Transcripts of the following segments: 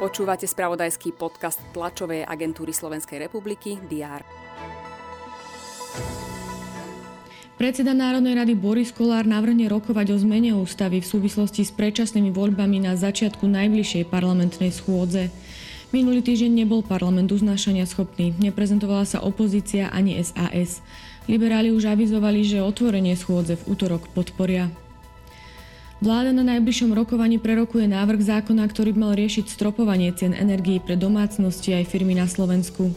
Počúvate spravodajský podcast tlačovej agentúry Slovenskej republiky DR. Predseda Národnej rady Boris Kolár navrhne rokovať o zmene ústavy v súvislosti s predčasnými voľbami na začiatku najbližšej parlamentnej schôdze. Minulý týždeň nebol parlament uznášania schopný, neprezentovala sa opozícia ani SAS. Liberáli už avizovali, že otvorenie schôdze v útorok podporia. Vláda na najbližšom rokovaní prerokuje návrh zákona, ktorý by mal riešiť stropovanie cien energií pre domácnosti aj firmy na Slovensku.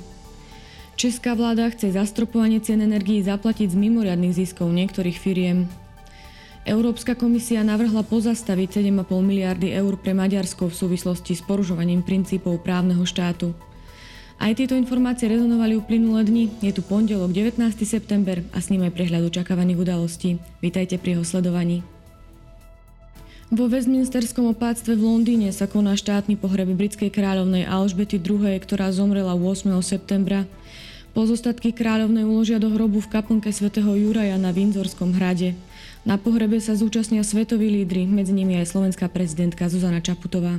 Česká vláda chce zastropovanie cien energií zaplatiť z mimoriadných ziskov niektorých firiem. Európska komisia navrhla pozastaviť 7,5 miliardy eur pre Maďarsko v súvislosti s porušovaním princípov právneho štátu. Aj tieto informácie rezonovali uplynulé dni. Je tu pondelok 19. september a s ním aj prehľad očakávaných udalostí. Vítajte pri jeho sledovaní. Vo Westminsterskom opáctve v Londýne sa koná štátny pohreb britskej kráľovnej Alžbety II, ktorá zomrela 8. septembra. Pozostatky kráľovnej uložia do hrobu v kaplnke svätého Juraja na Windsorskom hrade. Na pohrebe sa zúčastnia svetoví lídry, medzi nimi aj slovenská prezidentka Zuzana Čaputová.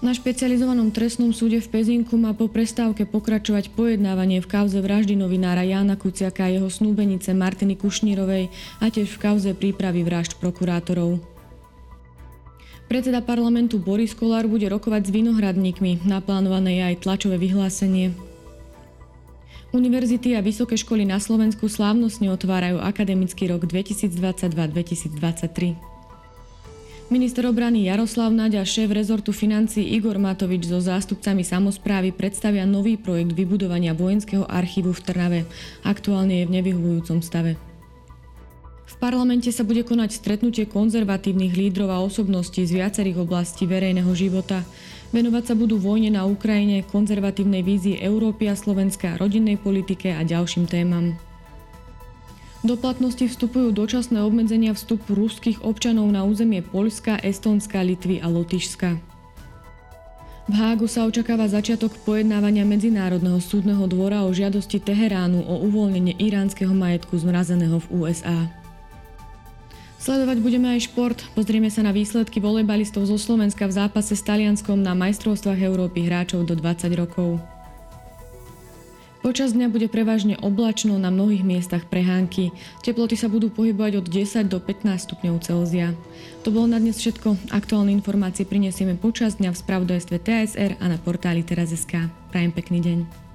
Na špecializovanom trestnom súde v Pezinku má po prestávke pokračovať pojednávanie v kauze vraždy novinára Jána Kuciaka a jeho snúbenice Martiny Kušnírovej a tiež v kauze prípravy vražd prokurátorov. Predseda parlamentu Boris Kolár bude rokovať s vinohradníkmi. Naplánované je aj tlačové vyhlásenie. Univerzity a vysoké školy na Slovensku slávnostne otvárajú akademický rok 2022-2023. Minister obrany Jaroslav Naď a šéf rezortu financí Igor Matovič so zástupcami samozprávy predstavia nový projekt vybudovania vojenského archívu v Trnave. Aktuálne je v nevyhovujúcom stave. V parlamente sa bude konať stretnutie konzervatívnych lídrov a osobností z viacerých oblastí verejného života. Venovať sa budú vojne na Ukrajine, konzervatívnej vízii Európy a Slovenska, rodinnej politike a ďalším témam. Do platnosti vstupujú dočasné obmedzenia vstupu ruských občanov na územie Poľska, Estónska, Litvy a Lotyšska. V Hágu sa očakáva začiatok pojednávania Medzinárodného súdneho dvora o žiadosti Teheránu o uvoľnenie iránskeho majetku zmrazeného v USA. Sledovať budeme aj šport. Pozrieme sa na výsledky volejbalistov zo Slovenska v zápase s Talianskom na majstrovstvách Európy hráčov do 20 rokov. Počas dňa bude prevažne oblačno, na mnohých miestach prehánky. Teploty sa budú pohybovať od 10 do 15 stupňov Celzia. To bolo na dnes všetko. Aktuálne informácie prinesieme počas dňa v spravodajstve TSR a na portáli teraz.sk. Prajem pekný deň.